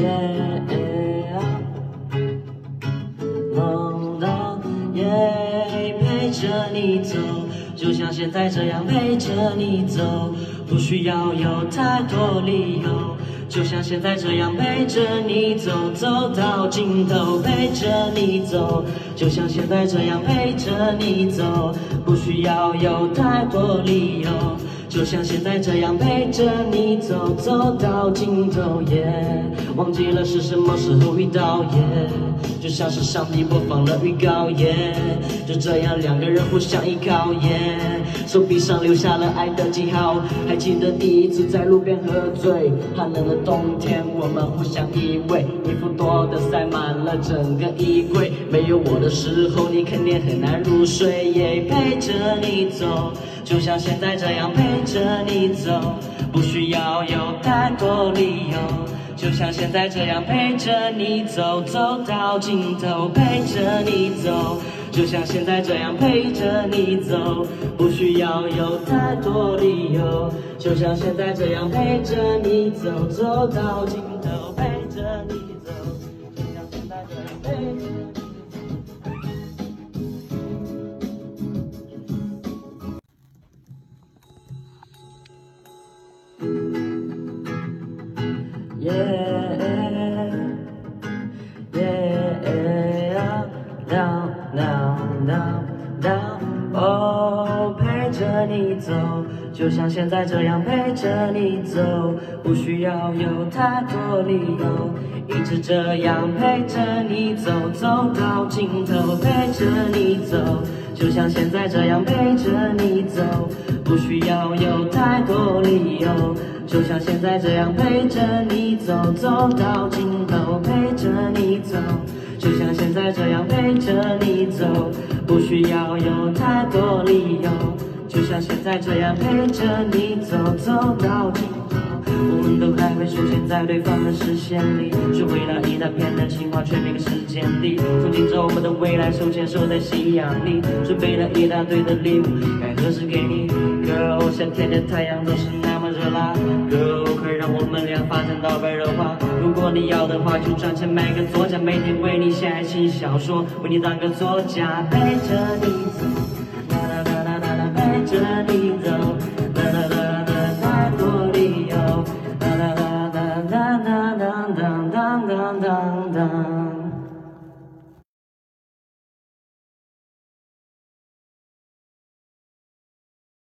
耶耶耶，陪着你走。就像现在这样陪着你走，不需要有太多理由。就像现在这样陪着你走，走到尽头陪着你走。就像现在这样陪着你走，不需要有太多理由。就像现在这样陪着你走，走到尽头，耶，忘记了是什么时候遇到，耶，就像是上帝播放了预告，耶，就这样两个人互相依靠，耶，手臂上留下了爱的记号。还记得第一次在路边喝醉，寒冷的冬天，我们互相依偎，衣服多的塞满了整个衣柜。没有我的时候，你肯定很难入睡，耶，陪着你走。就像现在这样陪着你走，不需要有太多理由。就像现在这样陪着你走，走到尽头陪着你走。就像现在这样陪着你走，不需要有太多理由。就像现在这样陪着你走，走到尽头陪着你走。就像现在这样陪着 Yeah, yeah, down, down, down, down. 哦，陪着你走，就像现在这样陪着你走，不需要有太多理由，一直这样陪着你走，走到尽头，陪着你走，就像现在这样陪着你走，不需要有太多理由。就像现在这样陪着你走，走到尽头陪着你走，就像现在这样陪着你走，不需要有太多理由。就像现在这样陪着你走，走到尽头，我们都还会出现在对方的视线里，是为了一大片的情话，却没个时间地。憧憬着我们的未来，手牵手在夕阳里，准备了一大堆的礼物，该何时给你？Girl，夏天的太阳都是发展到白热化。如果你要的话，就赚钱买个作家，每天为你写爱情小说，为你当个作家，陪着你走。啦啦啦啦啦啦，陪着你走，